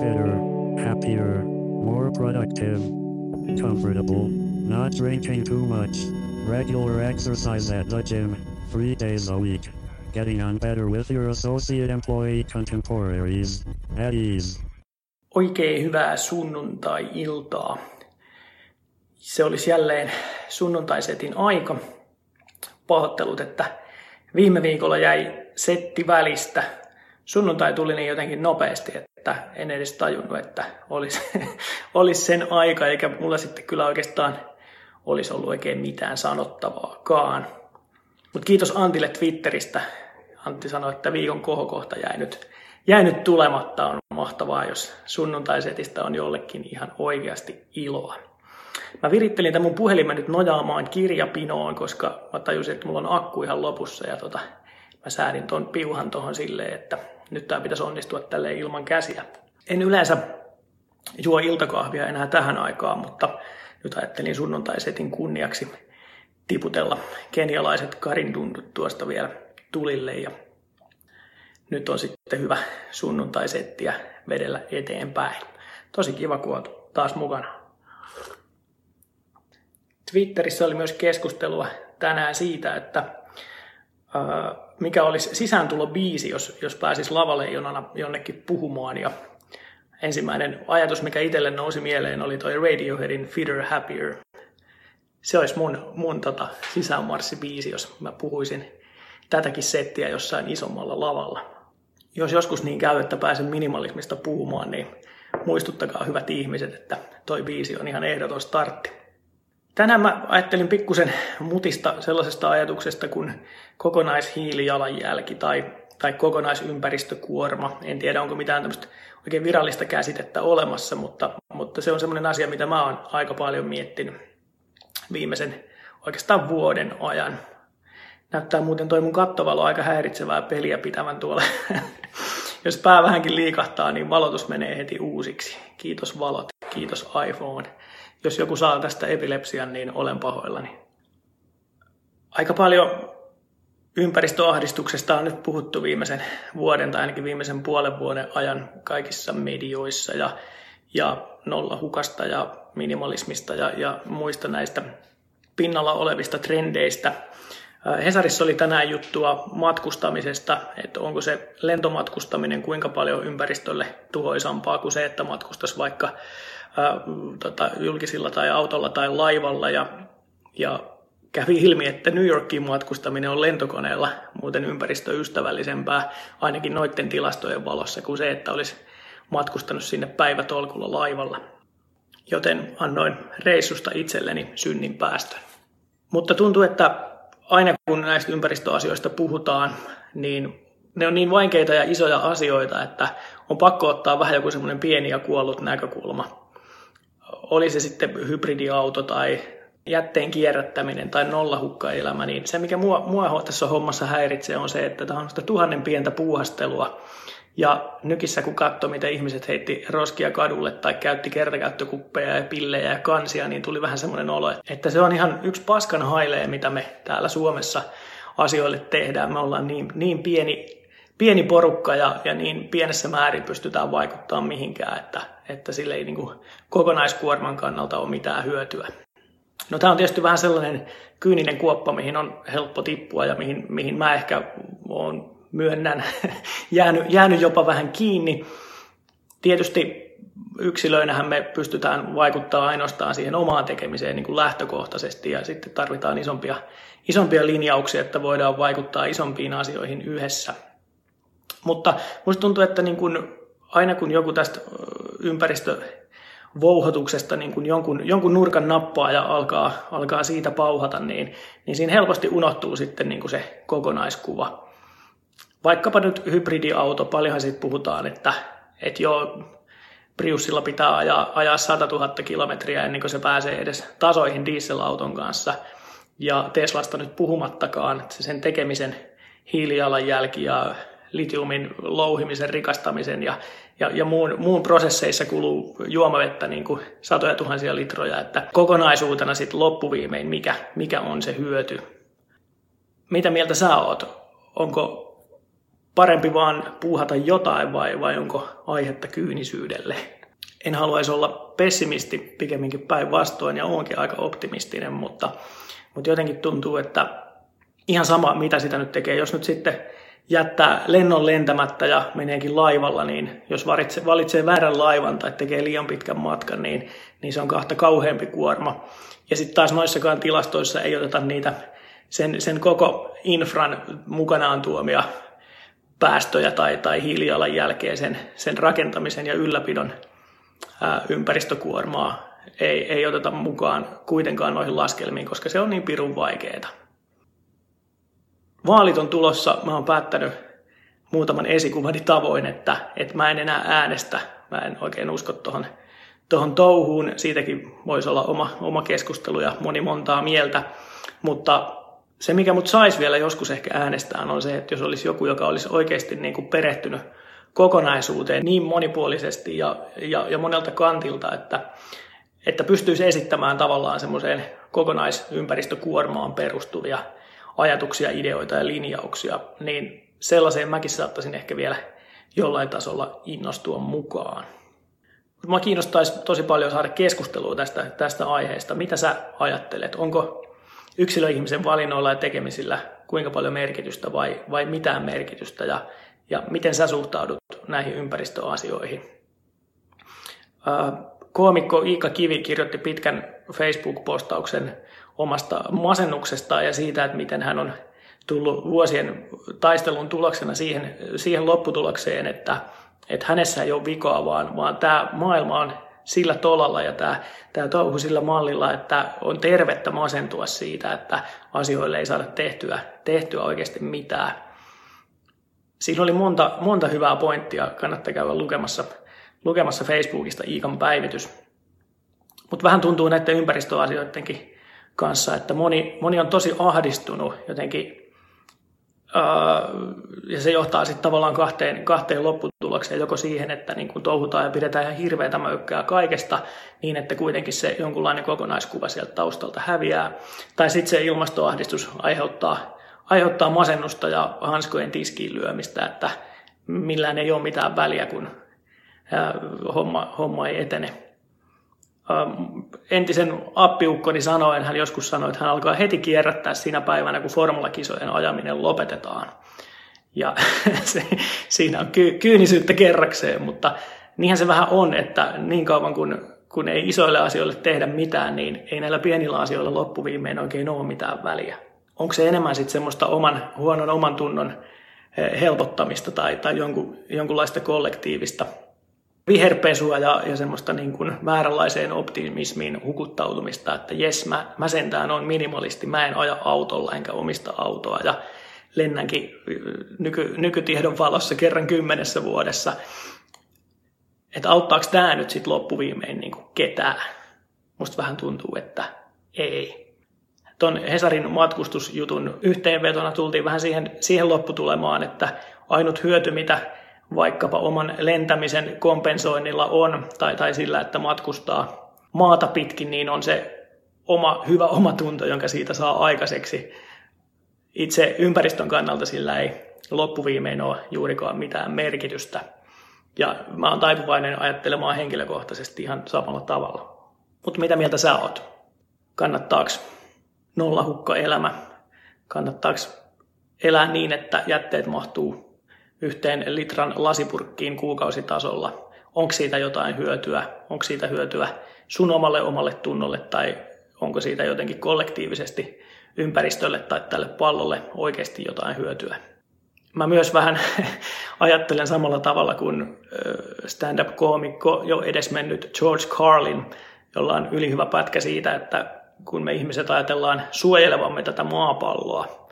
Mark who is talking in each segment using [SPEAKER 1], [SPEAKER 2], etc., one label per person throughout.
[SPEAKER 1] fitter, happier, more productive, comfortable, not drinking too much, regular exercise at the gym, three days a week, getting on better with your associate employee contemporaries, at ease.
[SPEAKER 2] Oikein hyvää sunnuntai-iltaa. Se olisi jälleen sunnuntaisetin aika. Pahoittelut, että viime viikolla jäi setti välistä. Sunnuntai tuli niin jotenkin nopeasti, että en edes tajunnut, että olisi, olisi sen aika, eikä mulla sitten kyllä oikeastaan olisi ollut oikein mitään sanottavaakaan. Mutta kiitos Antille Twitteristä. Antti sanoi, että viikon kohokohta jäi nyt, jäi nyt tulematta. On mahtavaa, jos sunnuntaisetistä on jollekin ihan oikeasti iloa. Mä virittelin tämän mun puhelimen nyt nojaamaan kirjapinoon, koska mä tajusin, että mulla on akku ihan lopussa ja tota, mä säädin ton piuhan tuohon silleen, että nyt tää pitäisi onnistua tälle ilman käsiä. En yleensä juo iltakahvia enää tähän aikaan, mutta nyt ajattelin sunnuntaisetin kunniaksi tiputella kenialaiset karindundut tuosta vielä tulille ja nyt on sitten hyvä sunnuntaisettiä vedellä eteenpäin. Tosi kiva, kun olet taas mukana. Twitterissä oli myös keskustelua tänään siitä, että mikä olisi sisääntulo biisi, jos, jos pääsisi lavaleijonana jonnekin puhumaan. Ja ensimmäinen ajatus, mikä itselle nousi mieleen, oli toi Radioheadin Fitter Happier. Se olisi mun, mun tota, sisäänmarssibiisi, jos mä puhuisin tätäkin settiä jossain isommalla lavalla. Jos joskus niin käy, että pääsen minimalismista puhumaan, niin muistuttakaa hyvät ihmiset, että toi biisi on ihan ehdoton startti. Tänään mä ajattelin pikkusen mutista sellaisesta ajatuksesta kuin kokonaishiilijalanjälki tai, tai kokonaisympäristökuorma. En tiedä, onko mitään tämmöistä oikein virallista käsitettä olemassa, mutta, mutta se on semmoinen asia, mitä mä oon aika paljon miettinyt viimeisen oikeastaan vuoden ajan. Näyttää muuten toi mun kattovalo aika häiritsevää peliä pitävän tuolla. Jos pää vähänkin liikahtaa, niin valotus menee heti uusiksi. Kiitos valot, kiitos iPhone jos joku saa tästä epilepsian, niin olen pahoillani. Aika paljon ympäristöahdistuksesta on nyt puhuttu viimeisen vuoden tai ainakin viimeisen puolen vuoden ajan kaikissa medioissa ja, ja nollahukasta ja minimalismista ja, ja muista näistä pinnalla olevista trendeistä. Hesarissa oli tänään juttua matkustamisesta, että onko se lentomatkustaminen kuinka paljon ympäristölle tuhoisampaa kuin se, että matkustaisi vaikka ää, tota, julkisilla tai autolla tai laivalla ja, ja kävi ilmi, että New Yorkiin matkustaminen on lentokoneella muuten ympäristöystävällisempää, ainakin noiden tilastojen valossa, kuin se, että olisi matkustanut sinne päivätolkulla laivalla. Joten annoin reissusta itselleni synnin päästön. Mutta tuntuu, että aina kun näistä ympäristöasioista puhutaan, niin ne on niin vaikeita ja isoja asioita, että on pakko ottaa vähän joku semmoinen pieni ja kuollut näkökulma oli se sitten hybridiauto tai jätteen kierrättäminen tai nollahukkaelämä, niin se mikä mua, mua tässä hommassa häiritsee on se, että tämä on sitä tuhannen pientä puuhastelua. Ja nykissä kun katsoi, miten ihmiset heitti roskia kadulle tai käytti kertakäyttökuppeja ja pillejä ja kansia, niin tuli vähän semmoinen olo, että se on ihan yksi paskan hailee, mitä me täällä Suomessa asioille tehdään. Me ollaan niin, niin pieni pieni porukka ja, ja niin pienessä määrin pystytään vaikuttamaan mihinkään, että, että sille ei niin kuin kokonaiskuorman kannalta ole mitään hyötyä. No tämä on tietysti vähän sellainen kyyninen kuoppa, mihin on helppo tippua ja mihin, mihin mä ehkä olen myönnän jäänyt, jäänyt jopa vähän kiinni. Tietysti yksilöinähän me pystytään vaikuttaa ainoastaan siihen omaan tekemiseen niin kuin lähtökohtaisesti ja sitten tarvitaan isompia, isompia linjauksia, että voidaan vaikuttaa isompiin asioihin yhdessä. Mutta musta tuntuu, että niin kun, aina kun joku tästä ympäristövouhotuksesta niin kun jonkun, jonkun nurkan nappaa ja alkaa, alkaa siitä pauhata, niin, niin siinä helposti unohtuu sitten niin se kokonaiskuva. Vaikkapa nyt hybridiauto, paljonhan siitä puhutaan, että, että joo, Priussilla pitää ajaa, ajaa 100 000 kilometriä ennen kuin se pääsee edes tasoihin dieselauton kanssa. Ja Teslasta nyt puhumattakaan, että sen tekemisen hiilijalanjälki ja litiumin louhimisen, rikastamisen ja, ja, ja muun, muun prosesseissa kuluu juomavettä niin kuin satoja tuhansia litroja, että kokonaisuutena sitten loppuviimein mikä, mikä on se hyöty. Mitä mieltä sä oot? Onko parempi vaan puuhata jotain vai, vai onko aihetta kyynisyydelle? En haluaisi olla pessimisti, pikemminkin päinvastoin ja onkin aika optimistinen, mutta, mutta jotenkin tuntuu, että ihan sama mitä sitä nyt tekee, jos nyt sitten jättää lennon lentämättä ja meneekin laivalla, niin jos valitsee, valitsee väärän laivan tai tekee liian pitkän matkan, niin, niin se on kahta kauheampi kuorma. Ja sitten taas noissakaan tilastoissa ei oteta niitä sen, sen koko infran mukanaan tuomia päästöjä tai, tai hiilijalanjälkeä sen, sen rakentamisen ja ylläpidon ää, ympäristökuormaa ei, ei oteta mukaan kuitenkaan noihin laskelmiin, koska se on niin pirun vaikeaa. Vaalit on tulossa, mä oon päättänyt muutaman esikuvani tavoin, että, että mä en enää äänestä. Mä en oikein usko tuohon tohon touhuun. Siitäkin voisi olla oma, oma keskustelu ja moni montaa mieltä. Mutta se, mikä mut saisi vielä joskus ehkä äänestään, on se, että jos olisi joku, joka olisi oikeasti niin kuin perehtynyt kokonaisuuteen niin monipuolisesti ja, ja, ja monelta kantilta, että, että pystyisi esittämään tavallaan semmoiseen kokonaisympäristökuormaan perustuvia ajatuksia, ideoita ja linjauksia, niin sellaiseen mäkin saattaisin ehkä vielä jollain tasolla innostua mukaan. Mä kiinnostaisi tosi paljon saada keskustelua tästä, tästä aiheesta. Mitä sä ajattelet? Onko yksilöihmisen valinnoilla ja tekemisillä kuinka paljon merkitystä vai, vai mitään merkitystä? Ja, ja miten sä suhtaudut näihin ympäristöasioihin? Koomikko Iika Kivi kirjoitti pitkän Facebook-postauksen omasta masennuksestaan ja siitä, että miten hän on tullut vuosien taistelun tuloksena siihen, siihen lopputulokseen, että, että hänessä ei ole vikaa, vaan, vaan tämä maailma on sillä tolalla ja tämä, tämä touhu sillä mallilla, että on tervettä masentua siitä, että asioille ei saada tehtyä, tehtyä oikeasti mitään. Siinä oli monta, monta hyvää pointtia, kannattaa käydä lukemassa, lukemassa Facebookista Iikan päivitys. Mutta vähän tuntuu näiden ympäristöasioidenkin kanssa, että moni, moni on tosi ahdistunut jotenkin, ja se johtaa sitten tavallaan kahteen, kahteen lopputulokseen, joko siihen, että niin kun touhutaan ja pidetään ihan hirveätä möykkää kaikesta, niin että kuitenkin se jonkunlainen kokonaiskuva sieltä taustalta häviää, tai sitten se ilmastoahdistus aiheuttaa, aiheuttaa masennusta ja hanskojen tiskiin lyömistä, että millään ei ole mitään väliä, kun homma, homma ei etene. Ähm, entisen appiukkoni sanoen, hän joskus sanoi, että hän alkaa heti kierrättää siinä päivänä, kun formulakisojen ajaminen lopetetaan. Ja se, siinä on ky- kyynisyyttä kerrakseen, mutta niinhän se vähän on, että niin kauan kun, kun ei isoille asioille tehdä mitään, niin ei näillä pienillä asioilla loppuviimein oikein ole mitään väliä. Onko se enemmän sitten semmoista oman, huonon oman tunnon eh, helpottamista tai, tai jonkun, jonkunlaista kollektiivista viherpesua ja, ja semmoista niin kuin vääränlaiseen optimismiin hukuttautumista, että jes, mä, mä sentään on minimalisti, mä en aja autolla enkä omista autoa ja lennänkin nyky, nykytiedon valossa kerran kymmenessä vuodessa. Että auttaako tämä nyt sitten loppuviimein niin kuin ketään? Musta vähän tuntuu, että ei. Tuon Hesarin matkustusjutun yhteenvetona tultiin vähän siihen, siihen lopputulemaan, että ainut hyöty, mitä vaikkapa oman lentämisen kompensoinnilla on, tai, tai sillä, että matkustaa maata pitkin, niin on se oma, hyvä omatunto, jonka siitä saa aikaiseksi. Itse ympäristön kannalta sillä ei loppuviimein ole juurikaan mitään merkitystä. Ja mä oon taipuvainen ajattelemaan henkilökohtaisesti ihan samalla tavalla. Mutta mitä mieltä sä oot? Kannattaako nollahukka elämä? Kannattaako elää niin, että jätteet mahtuu yhteen litran lasipurkkiin kuukausitasolla. Onko siitä jotain hyötyä? Onko siitä hyötyä sun omalle omalle tunnolle tai onko siitä jotenkin kollektiivisesti ympäristölle tai tälle pallolle oikeasti jotain hyötyä? Mä myös vähän ajattelen samalla tavalla kuin stand-up-koomikko jo edesmennyt George Carlin, jolla on ylihyvä pätkä siitä, että kun me ihmiset ajatellaan suojelevamme tätä maapalloa,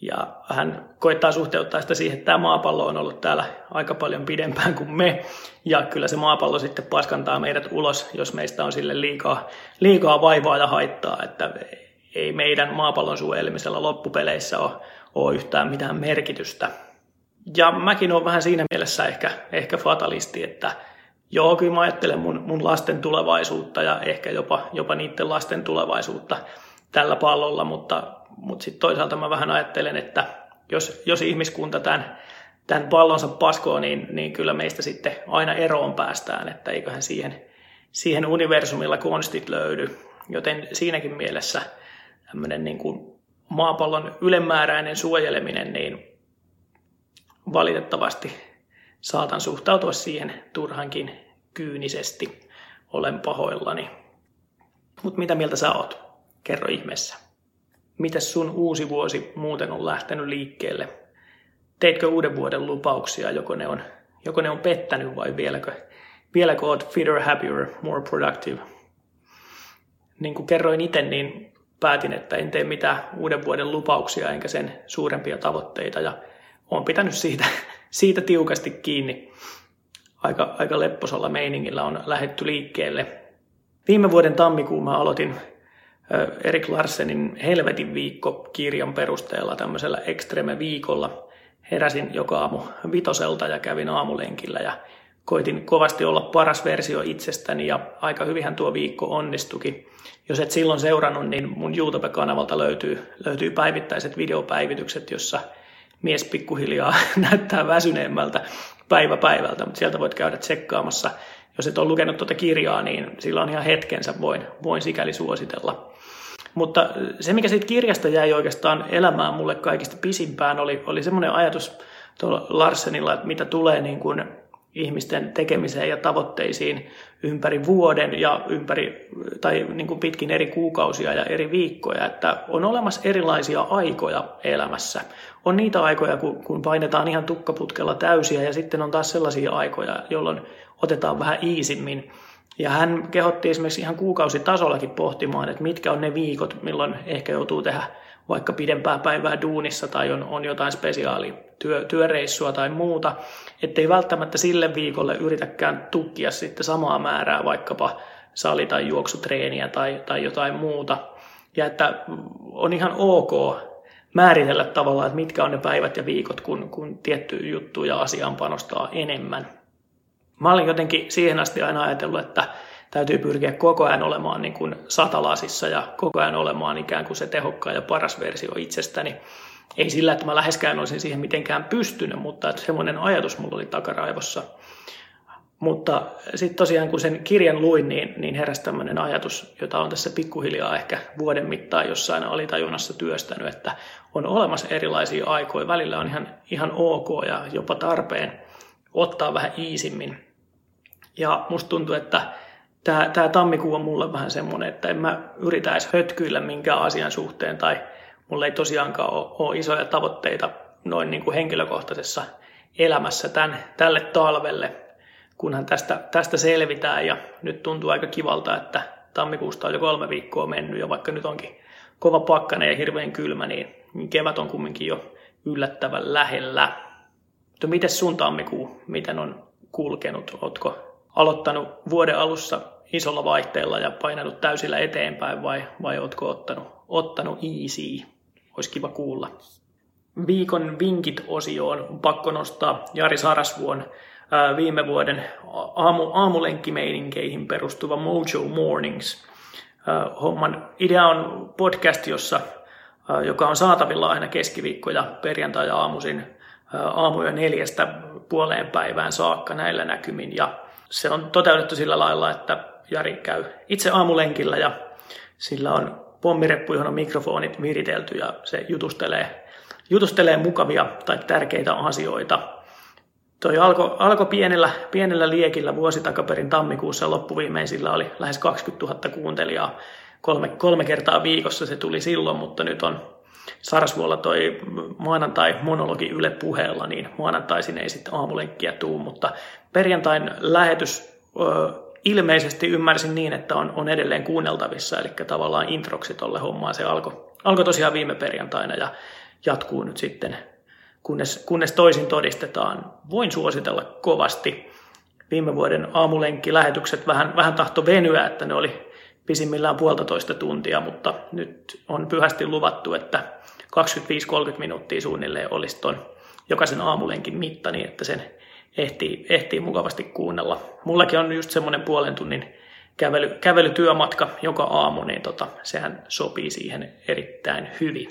[SPEAKER 2] ja hän koittaa suhteuttaa sitä siihen, että tämä maapallo on ollut täällä aika paljon pidempään kuin me. Ja kyllä se maapallo sitten paskantaa meidät ulos, jos meistä on sille liikaa, liikaa vaivaa ja haittaa. Että ei meidän maapallon suojelemisella loppupeleissä ole, ole yhtään mitään merkitystä. Ja mäkin olen vähän siinä mielessä ehkä, ehkä fatalisti, että joo, kyllä mä ajattelen mun, mun lasten tulevaisuutta ja ehkä jopa, jopa niiden lasten tulevaisuutta tällä pallolla, mutta mutta sitten toisaalta mä vähän ajattelen, että jos, jos ihmiskunta tämän, tämän pallonsa paskoon, niin, niin kyllä meistä sitten aina eroon päästään, että eiköhän siihen, siihen universumilla konstit löydy. Joten siinäkin mielessä tämmöinen niin kuin maapallon ylemmääräinen suojeleminen, niin valitettavasti saatan suhtautua siihen turhankin kyynisesti. Olen pahoillani. Mutta mitä mieltä sä oot? Kerro ihmeessä. Mitäs sun uusi vuosi muuten on lähtenyt liikkeelle? Teitkö uuden vuoden lupauksia, joko ne on, joko ne on pettänyt vai vieläkö, vieläkö oot fitter, happier, more productive? Niin kuin kerroin itse, niin päätin, että en tee mitään uuden vuoden lupauksia enkä sen suurempia tavoitteita ja olen pitänyt siitä, siitä tiukasti kiinni. Aika, aika lepposalla meiningillä on lähetty liikkeelle. Viime vuoden tammikuun mä aloitin Erik Larsenin Helvetin viikko-kirjan perusteella tämmöisellä Extreme-viikolla. Heräsin joka aamu vitoselta ja kävin aamulenkillä ja koitin kovasti olla paras versio itsestäni ja aika hyvinhän tuo viikko onnistuki. Jos et silloin seurannut, niin mun YouTube-kanavalta löytyy, löytyy päivittäiset videopäivitykset, jossa mies pikkuhiljaa näyttää väsyneemmältä päivä päivältä, mutta sieltä voit käydä tsekkaamassa. Jos et ole lukenut tuota kirjaa, niin sillä on ihan hetkensä, voin, voin sikäli suositella. Mutta se, mikä siitä kirjasta jäi oikeastaan elämään mulle kaikista pisimpään, oli, oli semmoinen ajatus tuolla Larsenilla, että mitä tulee niin kuin ihmisten tekemiseen ja tavoitteisiin ympäri vuoden ja ympäri, tai niin kuin pitkin eri kuukausia ja eri viikkoja, että on olemassa erilaisia aikoja elämässä. On niitä aikoja, kun painetaan ihan tukkaputkella täysiä ja sitten on taas sellaisia aikoja, jolloin otetaan vähän iisimmin. Ja hän kehotti esimerkiksi ihan kuukausitasollakin pohtimaan, että mitkä on ne viikot, milloin ehkä joutuu tehdä vaikka pidempää päivää duunissa tai on, on jotain spesiaalia työ, työreissua tai muuta, ettei välttämättä sille viikolle yritäkään tukkia sitten samaa määrää vaikkapa sali- tai juoksutreeniä tai, tai jotain muuta. Ja että on ihan ok määritellä tavallaan, että mitkä on ne päivät ja viikot, kun, kun tietty juttu ja asiaan panostaa enemmän. Mä olin jotenkin siihen asti aina ajatellut, että täytyy pyrkiä koko ajan olemaan niin kuin satalasissa ja koko ajan olemaan ikään kuin se tehokkaan ja paras versio itsestäni. Ei sillä, että mä läheskään olisin siihen mitenkään pystynyt, mutta että semmoinen ajatus mulla oli takaraivossa. Mutta sitten tosiaan kun sen kirjan luin, niin, niin heräsi tämmöinen ajatus, jota on tässä pikkuhiljaa ehkä vuoden mittaan jossain alitajunnassa työstänyt, että on olemassa erilaisia aikoja. Välillä on ihan, ihan ok ja jopa tarpeen ottaa vähän iisimmin. Ja musta tuntuu, että tämä, tämä tammikuu on mulle vähän semmoinen, että en mä yritä edes hötkyillä minkään asian suhteen tai mulla ei tosiaankaan ole, ole isoja tavoitteita noin niin kuin henkilökohtaisessa elämässä tämän, tälle talvelle, kunhan tästä, tästä selvitään ja nyt tuntuu aika kivalta, että tammikuusta on jo kolme viikkoa mennyt ja vaikka nyt onkin kova pakkane ja hirveän kylmä, niin kevät on kumminkin jo yllättävän lähellä. Miten sun tammikuu, miten on kulkenut? Ootko aloittanut vuoden alussa isolla vaihteella ja painanut täysillä eteenpäin vai, vai ootko ottanut, ottanut easy? Olisi kiva kuulla. Viikon vinkit-osioon on pakko nostaa Jari Sarasvuon ää, viime vuoden aamu, aamulenkkimeininkeihin perustuva Mojo Mornings. Ää, homman idea on podcast, jossa, ää, joka on saatavilla aina keskiviikko ja perjantai ja aamuisin aamuja neljästä puoleen päivään saakka näillä näkymin. Ja se on toteutettu sillä lailla, että Jari käy itse aamulenkillä ja sillä on pommireppu, johon on mikrofonit viritelty ja se jutustelee, jutustelee mukavia tai tärkeitä asioita. Toi alkoi alko pienellä, pienellä liekillä vuosi takaperin tammikuussa ja loppuviimein sillä oli lähes 20 000 kuuntelijaa. Kolme, kolme kertaa viikossa se tuli silloin, mutta nyt on Sarasvuolla toi maanantai monologi Yle puheella, niin maanantaisin ei sitten aamulenkkiä tuu, mutta perjantain lähetys ö, ilmeisesti ymmärsin niin, että on, on edelleen kuunneltavissa, eli tavallaan introksi tolle hommaan se alkoi alko tosiaan viime perjantaina ja jatkuu nyt sitten, kunnes, kunnes toisin todistetaan. Voin suositella kovasti. Viime vuoden aamulenkki-lähetykset vähän, vähän tahto venyä, että ne oli pisimmillään puolitoista tuntia, mutta nyt on pyhästi luvattu, että 25-30 minuuttia suunnilleen olisi ton jokaisen aamulenkin mitta niin, että sen ehtii, ehtii mukavasti kuunnella. Mullakin on just semmoinen puolen tunnin kävely, kävelytyömatka joka aamu, niin tota, sehän sopii siihen erittäin hyvin.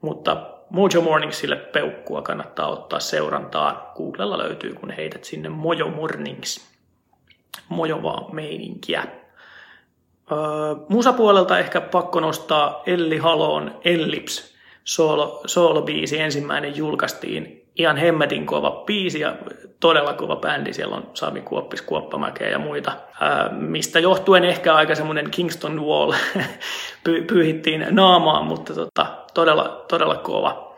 [SPEAKER 2] Mutta Mojo Morningsille peukkua kannattaa ottaa seurantaan. Googlella löytyy, kun heität sinne Mojo Mornings. Mojovaa meininkiä. Öö, musapuolelta ehkä pakko nostaa Elli Haloon Ellips solo, solo-biisi. Ensimmäinen julkaistiin ihan hemmetin kova biisi ja todella kova bändi. Siellä on Sami Kuoppis, Kuoppamäkeä ja muita, ää, mistä johtuen ehkä aika semmoinen Kingston Wall py, pyyhittiin naamaan, mutta tota, todella, todella kova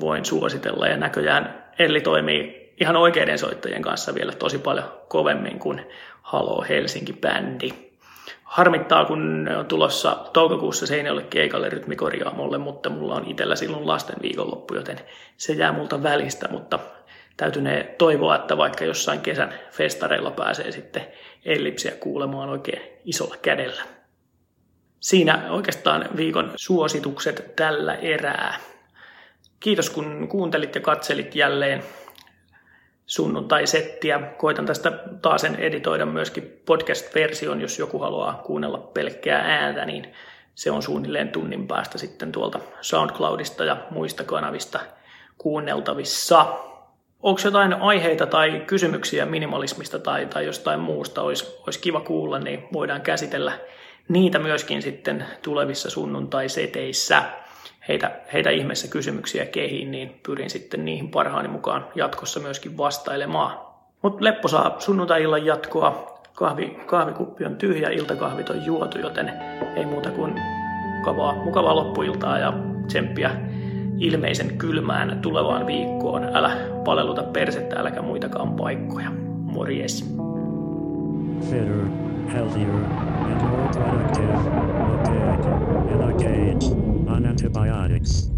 [SPEAKER 2] voin suositella. Ja näköjään Elli toimii ihan oikeiden soittajien kanssa vielä tosi paljon kovemmin kuin Halo Helsinki-bändi. Harmittaa, kun on tulossa toukokuussa Seinäjoelle keikalle rytmikorjaamolle, mutta mulla on itsellä silloin lasten viikonloppu, joten se jää multa välistä, mutta täytynee toivoa, että vaikka jossain kesän festareilla pääsee sitten ellipsiä kuulemaan oikein isolla kädellä. Siinä oikeastaan viikon suositukset tällä erää. Kiitos kun kuuntelit ja katselit jälleen sunnuntai-settiä. Koitan tästä taas editoida myöskin podcast-version, jos joku haluaa kuunnella pelkkää ääntä, niin se on suunnilleen tunnin päästä sitten tuolta SoundCloudista ja muista kanavista kuunneltavissa. Onko jotain aiheita tai kysymyksiä minimalismista tai, tai jostain muusta, olisi, olisi kiva kuulla, niin voidaan käsitellä niitä myöskin sitten tulevissa sunnuntai-seteissä heitä, heitä ihmeessä kysymyksiä kehiin, niin pyrin sitten niihin parhaani mukaan jatkossa myöskin vastailemaan. Mutta lepposaa sunnuntai-illan jatkoa. Kahvi, kahvikuppi on tyhjä, iltakahvit on juotu, joten ei muuta kuin mukavaa, mukavaa loppuiltaa ja tsemppiä ilmeisen kylmään tulevaan viikkoon. Älä palelluta persettä, äläkä muitakaan paikkoja. Morjes.
[SPEAKER 1] Fitter, healthier, and more productive. Okay, in a cage on antibiotics.